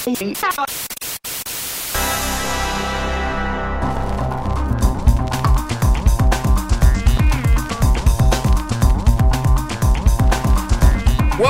Welcome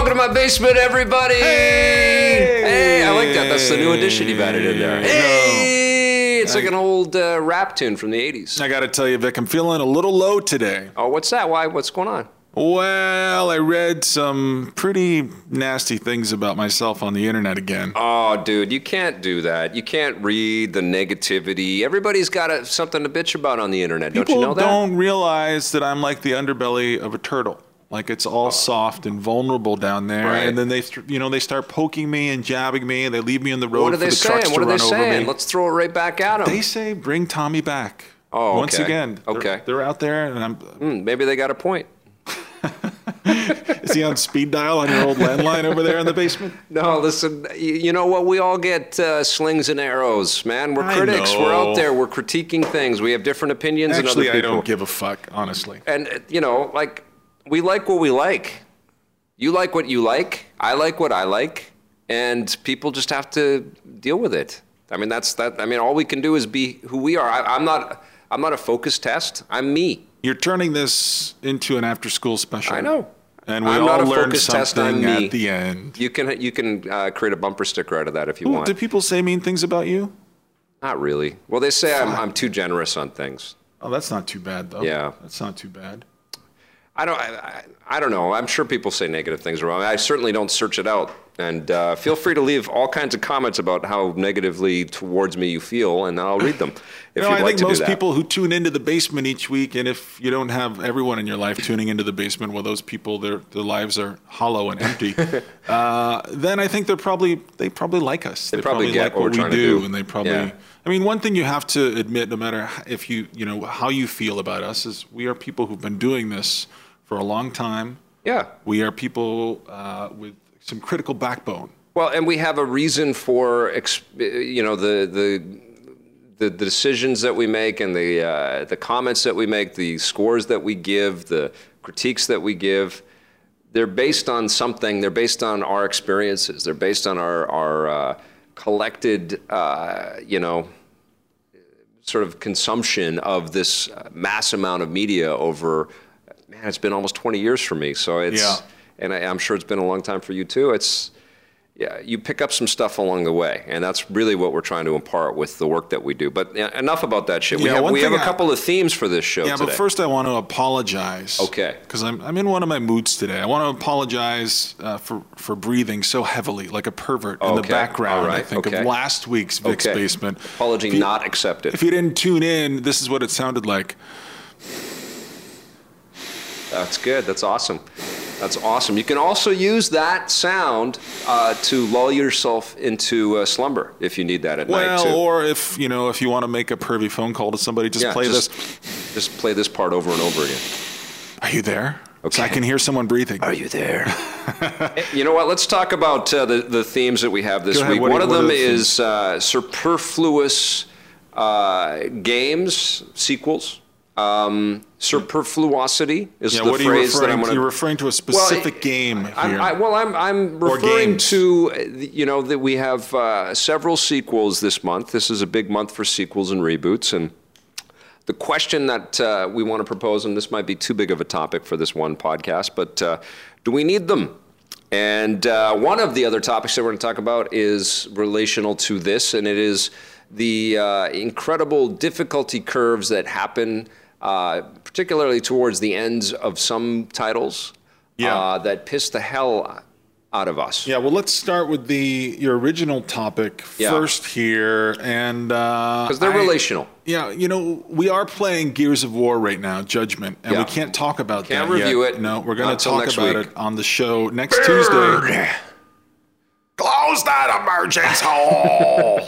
to my basement, everybody. Hey! Hey, I like that. That's the new addition you've added in there. Hey, it's like an old uh, rap tune from the '80s. I got to tell you, Vic, I'm feeling a little low today. Oh, what's that? Why? What's going on? Well, I read some pretty nasty things about myself on the internet again. Oh, dude, you can't do that. You can't read the negativity. Everybody's got a, something to bitch about on the internet. Don't People you know that? don't realize that I'm like the underbelly of a turtle. Like it's all soft and vulnerable down there, Right. and then they, you know, they start poking me and jabbing me, and they leave me in the road What are for they the saying? trucks What to are they run over saying? me. Let's throw it right back at them. They say bring Tommy back. Oh, Once okay. again. They're- Okay. They're out there, and I'm. Hmm, maybe they got a point. Is he on speed dial on your old landline over there in the basement? No, listen. You, know what? We all get uh, slings and arrows, man. We're I critics. We're out there. We're critiquing things. We have different opinions Actually, other I don't give a fuck, honestly. and uh, you know, like we like what we like. You like what you like. I like what I like, and people just have to deal with it. I mean, that's that. I mean, all we can do is be who we are. I, I'm not. I'm not a focus test. I'm me. You're turning this into an after-school special. I know. And we I'm all not a learn focus something me. at the end. You can you can uh, create a bumper sticker out of that if you Ooh, want. do people say mean things about you? Not really. Well, they say I'm, I'm too generous on things. Oh, that's not too bad, though. Yeah. That's not too bad. I don't. I, I, don't know. I'm sure people say negative things around. I certainly don't search it out. And uh, feel free to leave all kinds of comments about how negatively towards me you feel, and I'll read them if You know, I like think to most people who tune into the basement each week, and if you don't have everyone in your life tuning into the basement, well, those people, their their lives are hollow and empty. uh, then I think they're probably they probably like us. They, probably get like what what, we do, do. and they probably. Yeah. I mean, one thing you have to admit, no matter if you you know how you feel about us, is we are people who've been doing this for a long time. yeah. We are people uh, with some critical backbone. Well, and we have a reason for you know the the the decisions that we make and the uh, the comments that we make, the scores that we give, the critiques that we give. They're based on something. They're based on our experiences. They're based on our our uh, collected, uh, you know, sort of consumption of this uh, mass amount of media over. Man, it's been almost 20 years for me. So it's Yeah. and I, I'm sure it's been a long time for you too. It's yeah, you pick up some stuff along the way, and that's really what we're trying to impart with the work that we do. But yeah, enough about that shit. we Yeah, have one we have a I- couple of themes for this show Yeah, today. but first I want to apologize. Okay. Because I'm, I'm in one of my moods today. I want to apologize uh, for, for breathing so heavily, like a pervert in the background, all I think, okay. of last week's Vic's Okay. Basement. Apology you- not accepted. If you didn't tune in, this is what it sounded like. That's good. That's awesome. That's awesome. You can also use that sound uh, to lull yourself into uh, slumber if you need that at night Well, or if you know, if you want to make a pervy phone call to somebody, just Yeah, play just, this. Just play this part over and over again. Are you there? So I can hear someone breathing. Are you there? you know what? Let's talk about uh, the, the themes that we have this ahead. week. One of them the is uh, superfluous uh, games, sequels. Um, superfluosity is yeah, the phrase that I'm to? You're referring to a specific Well, game here. I'm, I, well, I'm, I'm referring to, uh, you know, that we have uh, several sequels this month. This is a big month for sequels and reboots. And the question that uh, we want to propose, and this might be too big of a topic for this one podcast, but uh, do we need them? And uh, one of the other topics that we're going to talk about is relational to this, and it is the uh, incredible difficulty curves that happen, uh, particularly towards the ends of some titles, Yeah. uh, that piss the hell out of us. Yeah, well, let's start with the your original topic Yeah. first here, and because Because they're relational. Yeah, you know, we are playing Gears of War right now, Judgment, and Yeah. we can't talk about that. Can't review yet. it. No, we're going to talk about week. it on the show next Tuesday. Close that emergency hole.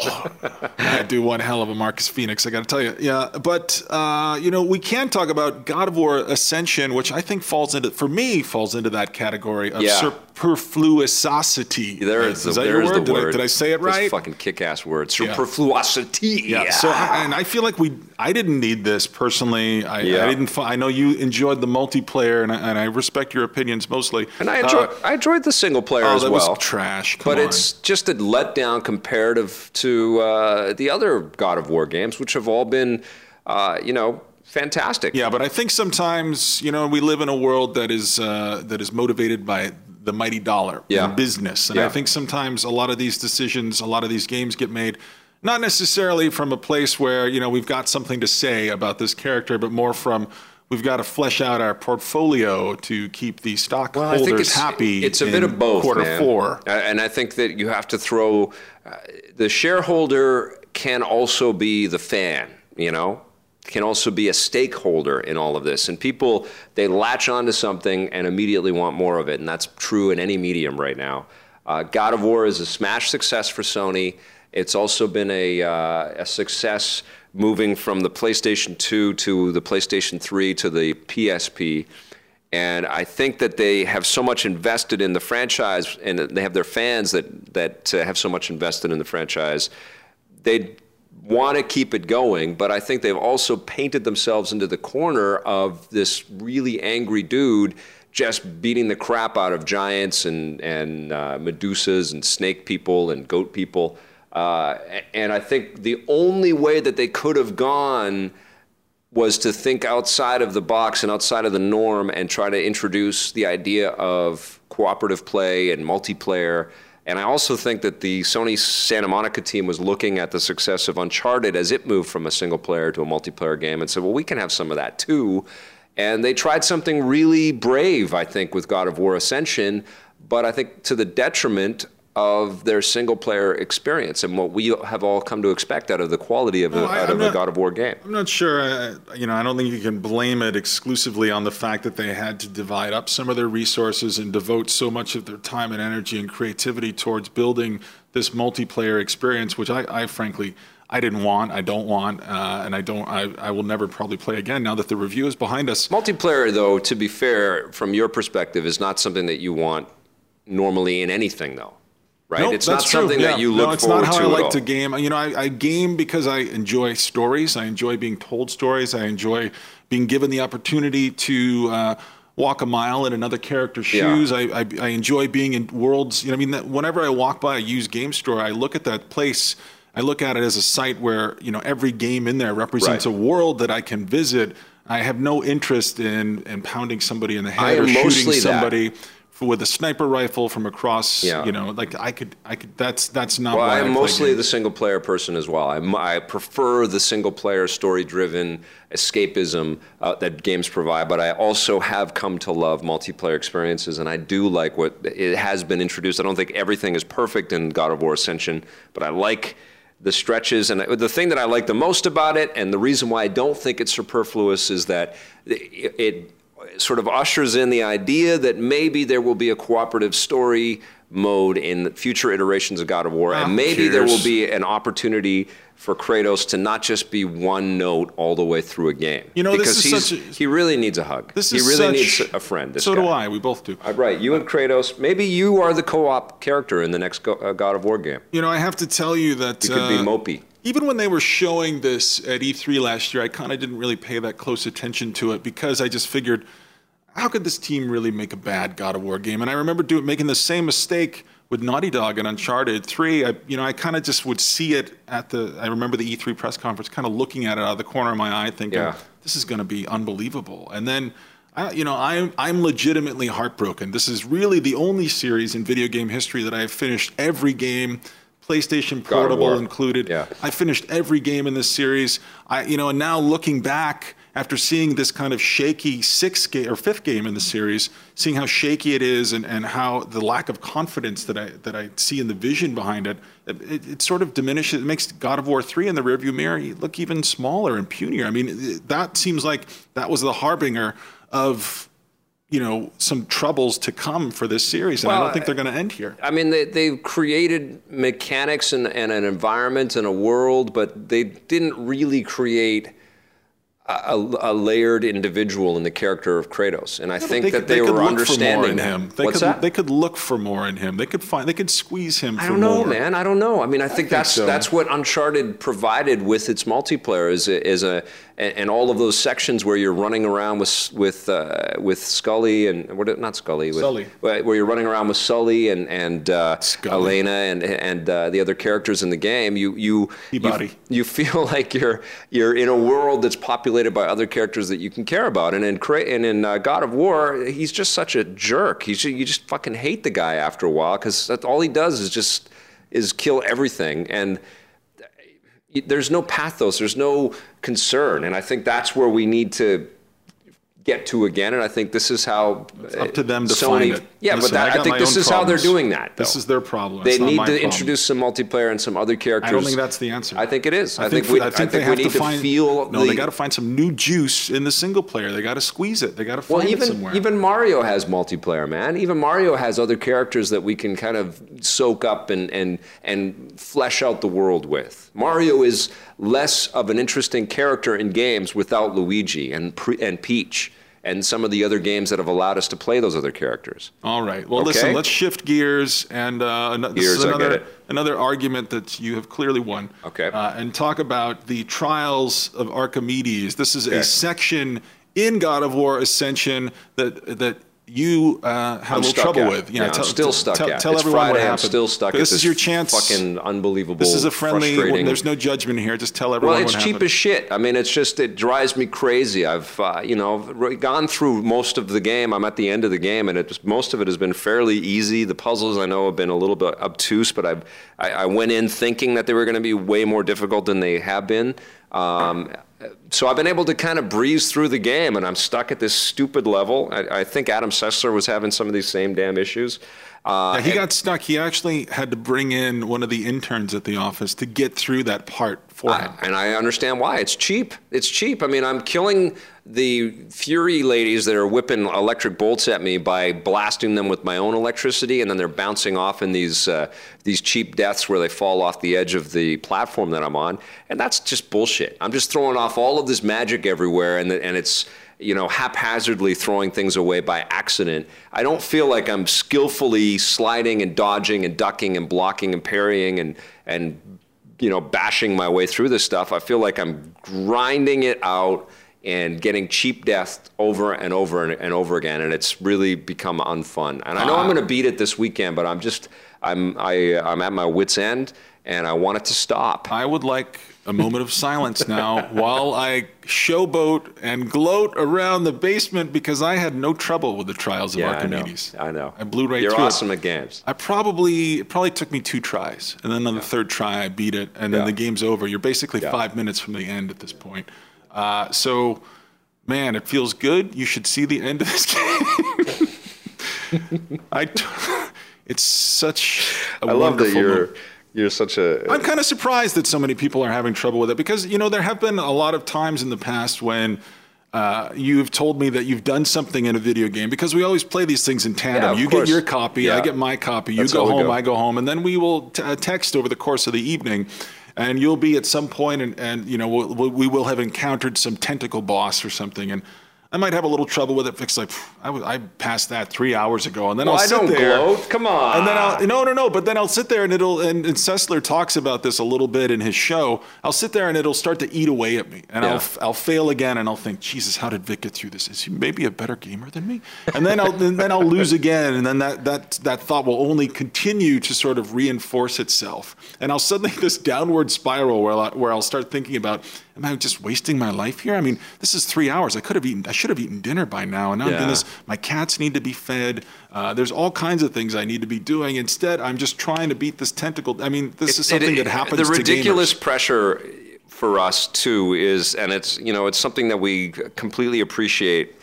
I do one hell of a Marcus Phoenix, I got to tell you. Yeah, but uh, you know, we can talk about God of War Ascension, which I think falls into, for me, falls into that category of Yeah. superfluosity. There is, is, the, is that there's your word? the Did I- Did I, say it This right? fucking kick-ass word. Superfluosity. Yeah. So, I, and I feel like we, I didn't need this personally. I, Yeah. I didn't. I know you enjoyed the multiplayer, and I, and I respect your opinions mostly. And I enjoy, Uh, I enjoyed the single player oh, as that well. was trash. Come but it's just a letdown comparative to uh, the other God of War games, which have all been, uh, you know, fantastic. Yeah, but I think sometimes you know we live in a world that is uh, that is motivated by the mighty dollar Yeah. and business, and Yeah. I think sometimes a lot of these decisions, a lot of these games get made. Not necessarily from a place where you know we've got something to say about this character, but more from we've got to flesh out our portfolio to keep the stockholders happy. It's a in bit of both. Quarter man. four. And I think that you have to throw uh, the shareholder can also be the fan. You know, can also be a stakeholder in all of this. And people they latch onto something and immediately want more of it, and that's true in any medium right now. Uh, God of War is a smash success for Sony. It's also been a, uh, a success moving from the PlayStation 2 to the PlayStation 3 to the PSP. And I think that they have so much invested in the franchise, and they have their fans that that uh, have so much invested in the franchise. They want to keep it going, but I think they've also painted themselves into the corner of this really angry dude just beating the crap out of giants and and uh, medusas and snake people and goat people. Uh, and I think the only way that they could have gone was to think outside of the box and outside of the norm and try to introduce the idea of cooperative play and multiplayer. And I also think that the Sony Santa Monica team was looking at the success of Uncharted as it moved from a single player to a multiplayer game and said, well, we can have some of that too. And they tried something really brave, I think, with God of War Ascension, but I think to the detriment of their single player experience and what we have all come to expect out of the quality of, a, No, I- out I'm of a God of War game. I'm not sure. Uh, you know, I don't think you can blame it exclusively on the fact that they had to divide up some of their resources and devote so much of their time and energy and creativity towards building this multiplayer experience, which I, I frankly I didn't want, I don't want, uh, and I don't, I, I will never probably play again. Now that the review is behind us, Multiplayer, though, to be fair, from your perspective, is not something that you want normally in anything, though, right? Nope, it's not true. something Yeah. that you no, look it's forward not how I like all. to game. You know, I, I game because I enjoy stories. I enjoy being told stories. I enjoy being given the opportunity to uh, walk a mile in another character's Yeah. shoes. I, I, I enjoy being in worlds. You know, I mean, that whenever I walk by a used game store, I look at that place. I look at it as a site where you know every game in there represents Right. a world that I can visit. I have no interest in in pounding somebody in the head or shooting somebody. that. With a sniper rifle from across. Yeah. You know, like I could, I could. That's that's not. Well, I'm mostly the single player person as well. I'm, I prefer the single player story driven escapism uh, that games provide, but I also have come to love multiplayer experiences, and I do like what it has been introduced. I don't think everything is perfect in God of War Ascension, but I like the stretches. And the thing that I like the most about it, and the reason why I don't think it's superfluous, is that it, it sort of ushers in the idea that maybe there will be a cooperative story mode in future iterations of God of War, Ah, and maybe there will be an opportunity for Kratos to not just be one note all the way through a game. You know, this because is he's, such a- he really needs a hug. This he really such- needs a friend. This so guy. do I. We both do. Uh, Right, you and Kratos. Maybe you are the co-op character in the next Go- uh, God of War game. You know, I have to tell you that You could be uh, mopey. even when they were showing this at E3 last year, I kind of didn't really pay that close attention to it because I just figured, how could this team really make a bad God of War game? And I remember doing making the same mistake with Naughty Dog and Uncharted 3. I, you know, I kind of just would see it at the. I remember the E3 press conference, kind of looking at it out of the corner of my eye, thinking, Yeah. this is going to be unbelievable. And then. I, you know, I'm I'm legitimately heartbroken. This is really the only series in video game history that I have finished every game, PlayStation Portable included. Yeah. I finished every game in this series. I, you know, and now looking back after seeing this kind of shaky sixth game or fifth game in the series, seeing how shaky it is and, and how the lack of confidence that I that I see in the vision behind it, it, it sort of diminishes. It makes God of War three in the rearview mirror look even smaller and punier. I mean, that seems like that was the harbinger of. You know, some troubles to come for this series, and I don't think they're going to end here. I mean, they, they've created mechanics and, and an environment and a world, but they didn't really create a, a layered individual in the character of Kratos. And I think that could- they, could were understanding for more in him. They What's could, that? They could look for more in him. They could find. They could squeeze him. I don't know, more. man. I don't know. I mean, I think, think that's so. that's what Uncharted provided with its multiplayer is a, is a and, and all of those sections where you're running around with with uh, with Scully and what not Scully with, Sully. where you're running around with Sully and and uh, Elena and and uh, the other characters in the game, you you you, you feel like you're you're in a world that's populated by other characters that you can care about. And in and in uh, God of War, he's just such a jerk. He's you just fucking hate the guy after a while because all he does is just is kill everything and there's no pathos, there's no concern, and I think that's where we need to get to again. And I think this is how It's up to them to Sony, find it. Yeah, Listen, but that, I I, think this is how they're doing that. This is their problem. They It's not need to problem. introduce some multiplayer and some other characters. I don't think that's the answer. I think it is. I, think, for- we, I think, they we need to to, feel. no, the, they got to find some new juice in the single player. They got to squeeze it. They got to Well, find it even somewhere. even Mario has multiplayer, man. Even Mario has other characters that we can kind of soak up and and and flesh out the world with. Mario is less of an interesting character in games without Luigi and and Peach and some of the other games that have allowed us to play those other characters. All right. Well, Okay. listen. Let's shift gears and uh, this Gears, is another another argument that you have clearly won. Okay. Uh, and talk about the trials of Archimedes. This is Okay. a section in God of War Ascension that that you uh, had I'm a little trouble at. with. Yeah, I'm still stuck tell, at. Tell it's everyone Friday, what I'm happened. still stuck This is your chance. Fucking unbelievable. this is a friendly. frustrating- There's no judgment here. Just tell everyone. Well, it's cheap happened. as shit. I mean, it's just it drives me crazy. I've uh, you know gone through most of the game. I'm at the end of the game, and it's most of it has been fairly easy. The puzzles I know have been a little bit obtuse, but I've, I I went in thinking that they were going to be way more difficult than they have been. Um, so I've been able to kind of breeze through the game, and I'm stuck at this stupid level. I, I think Adam Sessler was having some of these same damn issues. Uh, Yeah, he got stuck. He actually had to bring in one of the interns at the office to get through that part for him. and I understand why. It's cheap. It's cheap. I mean, I'm killing the Fury ladies that are whipping electric bolts at me by blasting them with my own electricity, and then they're bouncing off in these uh, these cheap deaths where they fall off the edge of the platform that I'm on, and that's just bullshit. I'm just throwing off all of this magic everywhere, and the, and it's you know haphazardly throwing things away by accident. I don't feel like I'm skillfully sliding and dodging and ducking and blocking and parrying and and you know, bashing my way through this stuff. I feel like I'm grinding it out and getting cheap death over and over and, and over again, and it's really become unfun. And I know I'm ah. going to beat it this weekend, but I'm just I'm I, I'm at my wits end, and I want it to stop. I would like a moment of silence now while I showboat and gloat around the basement because I had no trouble with the trials of yeah, I know. Archimedes. I know. I blew right You're through awesome it. at games. I probably it probably took me two tries, and then on the third try I beat it, and then the game's over. You're basically Yeah. five minutes from the end at this point. Uh, so, man, it feels good. You should see the end of this game. I, t- it's such. a I love that you're. You're such a. I'm kind of surprised that so many people are having trouble with it because you know there have been a lot of times in the past when uh, you've told me that you've done something in a video game because we always play these things in tandem. Yeah, you course. get your copy, I get my copy. That's you go home, go. I go home, and then we will t- uh, text over the course of the evening. And you'll be at some point, and, and you know we'll- we will have encountered some tentacle boss or something, and I might have a little trouble with it because like I, I passed that three hours ago, and then Well, I'll sit I don't there. gloat. Come on. And then I'll no no no, but then I'll sit there and it'll and, and Sessler talks about this a little bit in his show. I'll sit there and it'll start to eat away at me, and Yeah. I'll I'll fail again, and I'll think, Jesus, how did Vic get through this? Is he maybe a better gamer than me? And then I'll and then I'll lose again, and then that that that thought will only continue to sort of reinforce itself, and I'll suddenly this downward spiral where I'll, where I'll start thinking about, am I just wasting my life here? I mean, this is three hours. I could have eaten. I should have eaten dinner by now, and now I'm doing Yeah. this. My cats need to be fed. Uh, there's all kinds of things I need to be doing. Instead, I'm just trying to beat this tentacle. I mean, this is something it- that happens The ridiculous pressure for us too is, and it's you know it's something that we completely appreciate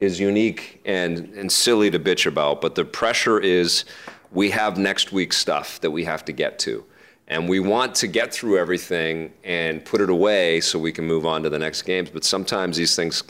is unique and and silly to bitch about, but the pressure is we have next week's stuff that we have to get to. And we want to get through everything and put it away so we can move on to the next games. But sometimes these things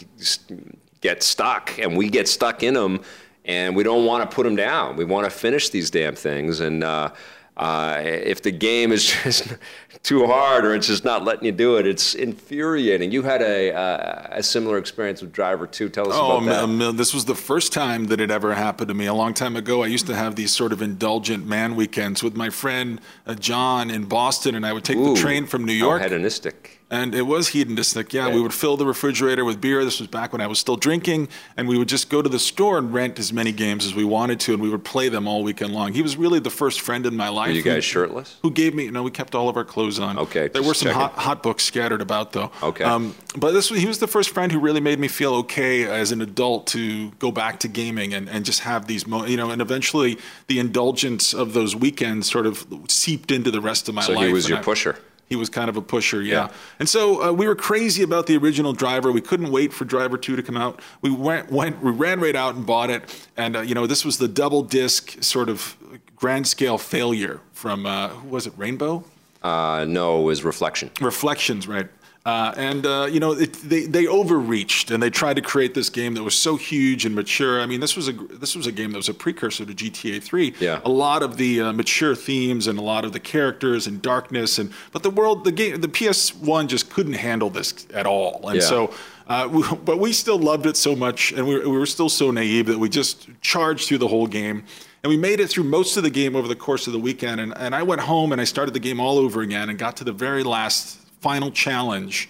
get stuck and we get stuck in them and we don't want to put them down. We want to finish these damn things. And uh, uh, if the game is just too hard or it's just not letting you do it, it's infuriating. You had a, uh, a similar experience with Driver 2. Tell us Oh, about that. um, this was the first time that it ever happened to me. A long time ago, I used to have these sort of indulgent man weekends with my friend uh, John in Boston, and I would take Ooh, the train from New York. hedonistic. And it was hedonistic. Yeah, we would fill the refrigerator with beer. This was back when I was still drinking. And we would just go to the store and rent as many games as we wanted to. And we would play them all weekend long. He was really the first friend in my life. You who- guys shirtless? who gave me no we kept all of our clothes on Okay, there were some hot, hot books scattered about though Okay. Um, but this he was the first friend who really made me feel okay as an adult to go back to gaming and, and just have these mo- you know and eventually the indulgence of those weekends sort of seeped into the rest of my So life he was your I- pusher. He was kind of a pusher, yeah. Yeah. And so uh, we were crazy about the original Driver. We couldn't wait for Driver Two to come out. We went, went, we ran right out and bought it. And uh, you know, this was the double disc sort of grand scale failure from uh, who was it? Rainbow Uh, no, it was reflection. Reflections, right? Uh, and uh, you know, it, they they overreached and they tried to create this game that was so huge and mature. I mean, this was a this was a game that was a precursor to GTA 3. Yeah. A lot of the uh, mature themes and a lot of the characters and darkness and but the world the game the PS1 just couldn't handle this at all. And Yeah. so uh, we, but we still loved it so much, and we, we were still so naive that we just charged through the whole game. And we made it through most of the game over the course of the weekend. And, and I went home and I started the game all over again and got to the very last final challenge.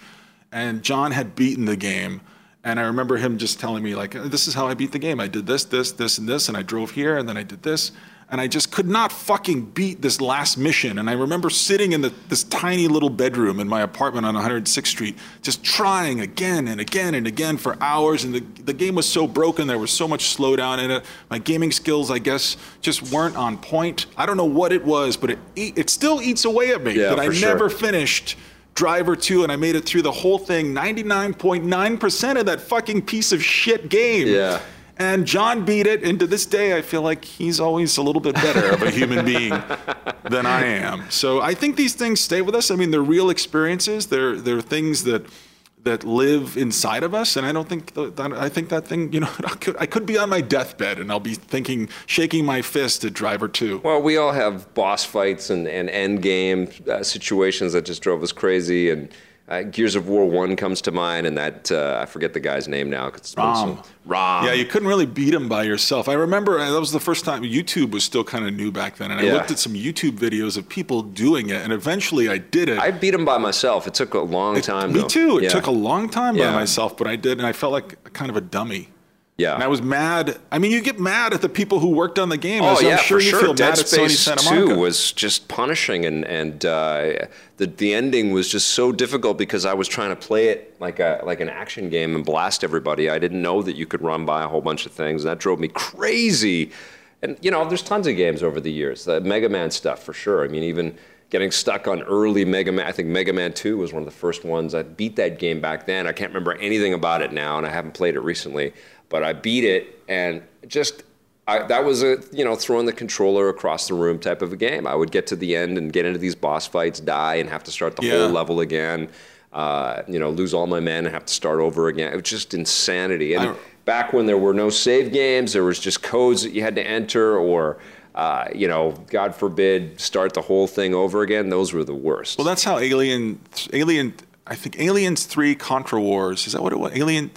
And John had beaten the game. And I remember him just telling me, like, this is how I beat the game. I did this, this, this, and this, and I drove here, and then I did this. And I just could not fucking beat this last mission. And I remember sitting in the, this tiny little bedroom in my apartment on 106th Street, just trying again and again and again for hours. And the, the game was so broken, there was so much slowdown in it. My gaming skills, I guess, just weren't on point. I don't know what it was, but it, it still eats away at me Yeah, that I sure. never finished Driver 2 and I made it through the whole thing 99.9% of that fucking piece of shit game. Yeah. And John beat it, and to this day, I feel like he's always a little bit better of a human being than I am. So I think these things stay with us. I mean, they're real experiences. They're they're things that that live inside of us, and I don't think that, I think that thing. You know, I could, I could be on my deathbed, and I'll be thinking, shaking my fist at Driver Two. Well, we all have boss fights and, and end game uh, situations that just drove us crazy. And uh, Gears of War 1 comes to mind, and that, uh, I forget the guy's name now. 'cause it's RAAM. so- RAAM. Yeah, you couldn't really beat him by yourself. I remember uh, that was the first time YouTube was still kind of new back then, and I Yeah. looked at some YouTube videos of people doing it, and eventually I did it. I beat him by myself. It took a long time. Me though. too. It Yeah. took a long time by myself, but I did, and I felt like kind of a dummy. Yeah. And I was mad. I mean, you get mad at the people who worked on the game. Oh yeah, I'm sure for you sure. feel Dead mad at Sony Space Santa Two was just punishing, and and uh, the the ending was just so difficult because I was trying to play it like a like an action game and blast everybody. I didn't know that you could run by a whole bunch of things. and That drove me crazy. And you know, there's tons of games over the years. The Mega Man stuff for sure. I mean, even getting stuck on early Mega Man. I think Mega Man 2 was one of the first ones. I beat that game back then. I can't remember anything about it now, and I haven't played it recently. But I beat it, and just I, that was a you know throwing the controller across the room type of a game. I would get to the end and get into these boss fights, die, and have to start the Yeah. whole level again. Uh, you know, lose all my men and have to start over again. It was just insanity. And back when there were no save games, there was just codes that you had to enter, or uh, you know, God forbid, start the whole thing over again. Those were the worst. well, that's how Alien, Alien, I think Aliens Three Contra Wars. Is that what it was? Alien?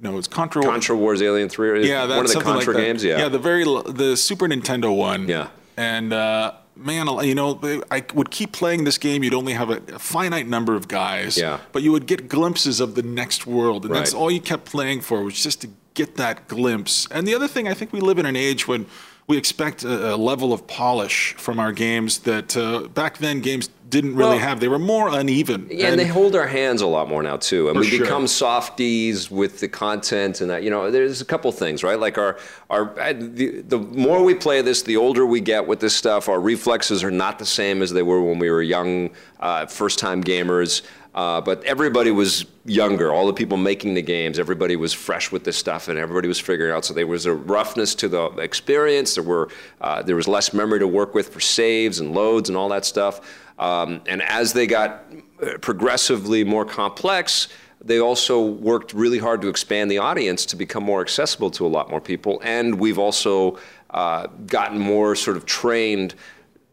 No, it's Contra. Wars. Contra Wars, Alien Three, Yeah, that's one of the Contra like games. Yeah, yeah, the very the Super Nintendo one. Yeah. and uh, man, you know, I would keep playing this game. You'd only have a, a finite number of guys. Yeah. but you would get glimpses of the next world, and that's all you kept playing for was just to get that glimpse. And the other thing, I think we live in an age when we expect a, a level of polish from our games that uh, back then games didn't really Well- have. They were more uneven. Yeah, and, they hold our hands a lot more now too, and we sure. become softies with the content and that. You know, there's a couple things, right? Like our our the, the more we play this, the older we get with this stuff. Our reflexes are not the same as they were when we were young, uh, first time gamers. Uh, but everybody was younger. All the people making the games, everybody was fresh with this stuff, and everybody was figuring out. So there was a roughness to the experience. There were uh, there was less memory to work with for saves and loads and all that stuff. Um, and as they got uh, progressively more complex, they also worked really hard to expand the audience to become more accessible to a lot more people. And we've also uh, gotten more sort of trained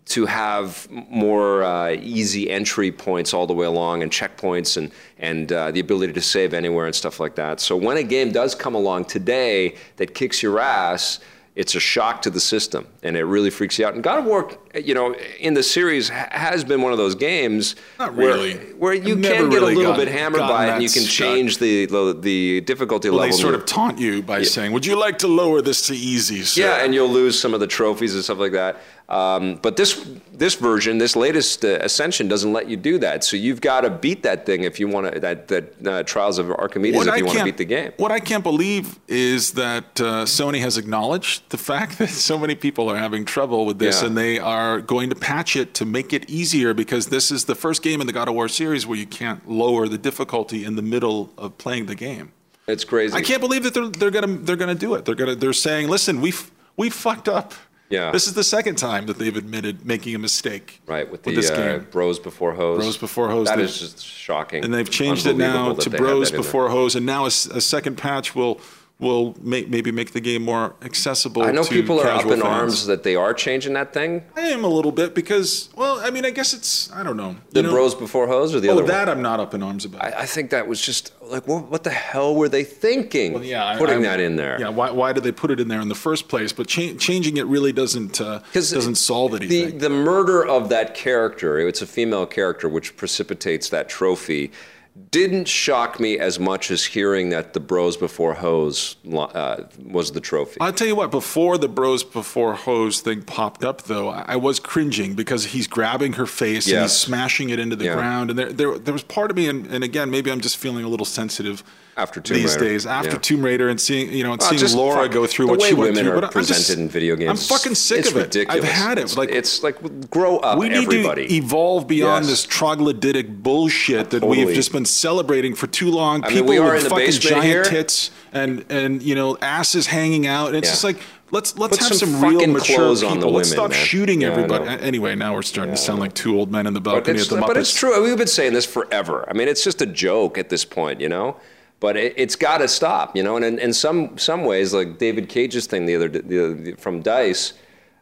to have more uh, easy entry points all the way along and checkpoints and, and uh, the ability to save anywhere and stuff like that. So when a game does come along today that kicks your ass, it's a shock to the system and it really freaks you out. And God of War you know, in the series has been one of those games Not where, really. where you I've can get really a little gotten- bit hammered by it, and you can change the the, the difficulty Well, they level. sort of taunt you by saying, "Would you like to lower this to easy?" Sir? Yeah, and you'll lose some of the trophies and stuff like that. Um, but this this version, this latest uh, Ascension, doesn't let you do that. So you've got to beat that thing if you want to. That that uh, Trials of Archimedes, if you want to beat the game. What I can't believe is that uh, Sony has acknowledged the fact that so many people are having trouble with this, Yeah. and they are going to patch it to make it easier because this is the first game in the God of War series where you can't lower the difficulty in the middle of playing the game. It's crazy. I can't believe that they're they're gonna they're gonna do it. They're gonna they're saying, listen, we we fucked up. Yeah. This is the second time that they've admitted making a mistake. Right with the this uh, game. bros before hose. Bros before hose, That is just shocking. and they've changed it now to bros that in there. before hose, and now a second patch will will make, maybe make the game more accessible. I know people are up in fans. arms that they are changing that thing. I am a little bit because, well, I mean, I guess it's I don't know. The know- bros before hoes or the Oh, other one? that I'm not up in arms about. I, I think that was just like, what, what the hell were they thinking? Well, yeah, putting I- that in there. Yeah, why, why did they put it in there in the first place? But cha- changing it really doesn't uh, doesn't solve The, anything. the murder of that character, it's a female character which precipitates that trophy, didn't shock me as much as hearing that the bros before hose uh, was the trophy. I'll tell you what, before the bros before hose thing popped up, though, I was cringing because he's grabbing her face and he's smashing it into the Yeah. ground. And there, there, there was part of me, and, and again, maybe I'm just feeling a little sensitive After Tomb these Raider. days, after Yeah. Tomb Raider, and seeing, you know, and Well, seeing Laura go through what she went women through. are but I'm presented just- in video games. I'm fucking sick it's of it. ridiculous. I've had it. It's like, it's like grow up, we need everybody. to evolve beyond Yes. this troglodytic bullshit that Totally. we've just been celebrating for too long. I mean, People with in fucking giant here. tits and and you know asses hanging out. And it's Yeah. just like let's let's Put have some some, real mature people. on the let's women, stop man. shooting Yeah, everybody. Anyway, now we're starting to sound like two old men in the But balcony it's, at the Muppets. but it's true. We've been saying this forever. I mean, it's just a joke at this point, you know. But it, it's got to stop, you know. And in, in some some ways, like David Cage's thing the other the, from Dice,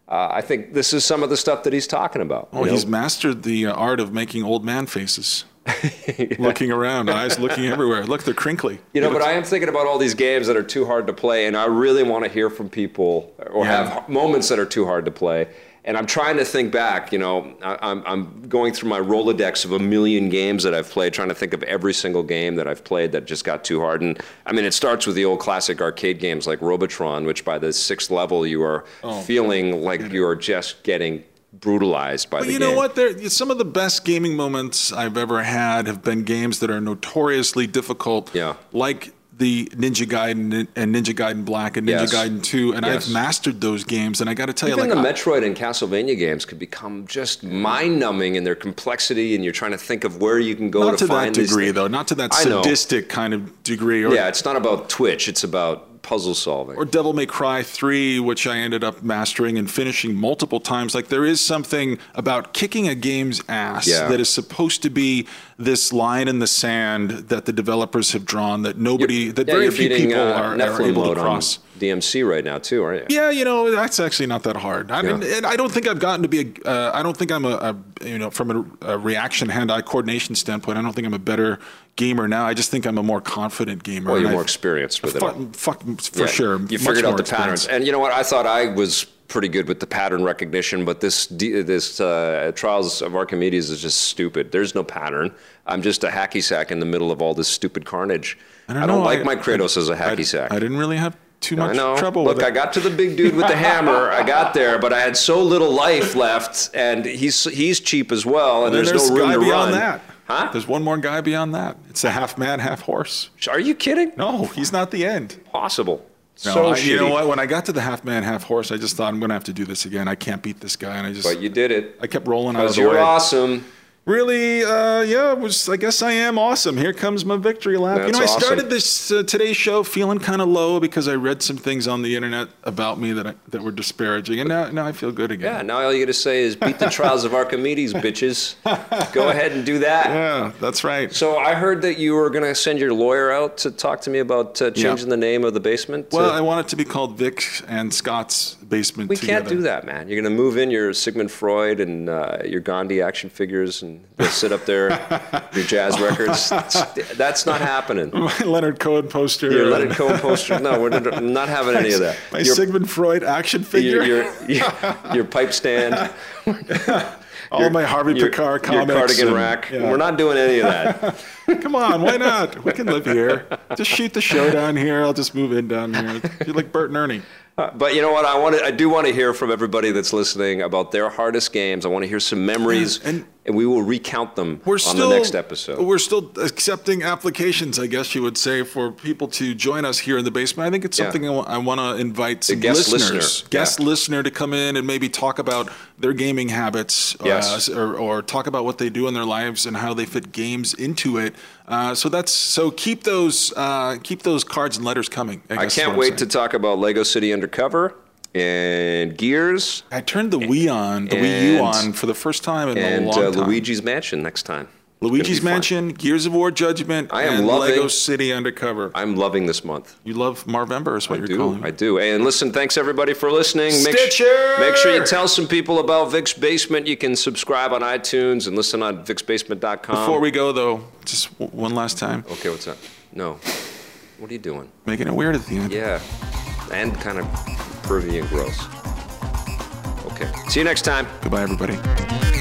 uh, I think this is some of the stuff that he's talking about. Oh, you know? he's mastered the uh, art of making old man faces. Looking around, eyes looking everywhere. Look, they're crinkly. You know, but I am thinking about all these games that are too hard to play, and I really want to hear from people or Yeah. have moments that are too hard to play. And I'm trying to think back. You know, I, I'm, I'm going through my Rolodex of a million games that I've played, trying to think of every single game that I've played that just got too hard. And I mean, it starts with the old classic arcade games like Robotron, which by the sixth level you are oh, feeling like you are just getting brutalized by But the you game. know what? There, some of the best gaming moments I've ever had have been games that are notoriously difficult. Yeah. Like the Ninja Gaiden and Ninja Gaiden Black and Ninja Yes. Gaiden 2, and Yes. I've mastered those games. And I got to tell Even you, the like, I- Metroid and Castlevania games could become just mind-numbing in their complexity, and you're trying to think of where you can go not to, to that find these degree, though, not to that sadistic kind of degree. Or, Yeah, it's not about Twitch; it's about puzzle solving. or Devil May Cry 3, which I ended up mastering and finishing multiple times. Like there is something about kicking a game's ass Yeah. that is supposed to be this line in the sand that the developers have drawn that nobody, that yeah, very few beating people uh, are, are able to on cross. DMC right now too, aren't you? Yeah, you know that's actually not that hard. I mean, and I don't think I've gotten to be a. Uh, I don't think I'm a, a you know from a, a reaction hand-eye coordination standpoint. I don't think I'm a better gamer now. I just think I'm a more confident gamer. Well, you're And more I've- experienced with it. all. Fuck, fuck for Yeah, sure. You figured out the patterns, and you know what? I thought I was pretty good with the pattern recognition, but this this uh, Trials of Archimedes is just stupid. There's no pattern. I'm just a hacky sack in the middle of all this stupid carnage. I don't, know, like I- my Kratos as a hacky I, sack. I didn't really have too I much know. trouble Look, with it. I got to the big dude with the hammer. I got there, but I had so little life left, and he's he's cheap as well, and Then there's, no room guy to beyond run. that. Huh? There's one more guy beyond that. It's a half man, half horse. Are you kidding? No, he's not the end. Possible. No, so I- you know what? When I got to the half man, half horse, I just thought I'm going to have to do this again. I can't beat this guy, and I just But you did it. I kept rolling out of Because the you're way. awesome. Really, uh, yeah, was. I guess I am awesome. Here comes my victory lap. you That's know, I awesome. started this uh, today's show feeling kind of low because I read some things on the internet about me that I, that were disparaging, and now now I feel good again. Yeah, now all you got to say is beat the trials of Archimedes, bitches. Go ahead and do that. Yeah, that's right. So I heard that you were going to send your lawyer out to talk to me about uh, changing the name of the basement. to- Well, I want it to be called Vic and Scott's basement. We together. can't do that, man. You're going to move in your Sigmund Freud and uh, your Gandhi action figures and they'll sit up there, your jazz records. That's, not happening. My Leonard Cohen poster. Your Leonard Cohen poster. No, we're not having any of that. My your, Sigmund Freud action figure. Your, your, your, your pipe stand. All your, my Harvey your, Pekar your comics. cardigan and- rack. yeah. We're not doing any of that. Come on, why not? We can live here. Just shoot the show down here. I'll just move in down here. You're like Bert and Ernie. Uh, But you know what? I want to, I do want to hear from everybody that's listening about their hardest games. I want to hear some memories, And- and, we will recount them We're on still the next episode. We're still accepting applications, I guess you would say, for people to join us here in the basement. I think it's Yeah. something I want to invite some guest listeners, listener. guest Yeah. listener, to come in and maybe talk about their gaming habits, Yes. uh, or, or talk about what they do in their lives and how they fit games into it. Uh, so that's so keep those uh, keep those cards and letters coming. I, I can't wait to talk about Lego City Undercover and Gears I turned the Wii on, the Wii U on for the first time in and a long uh, time. Luigi's Mansion next time. Luigi's be fun. Mansion, Gears of War Judgment, I am and loving- Lego City Undercover. I'm loving this month. You love Marvember is what I you're do. calling I do. And listen, thanks everybody for listening. Make, Stitcher! make sure you tell some people about Vic's Basement. You can subscribe on iTunes and listen on vicsbasement.com. Before we go, though, just w- one last time, Okay, what's up? No. What are you doing? making it weird at the end. Yeah. And kind of pervy and gross. Okay. See you next time. Goodbye, everybody.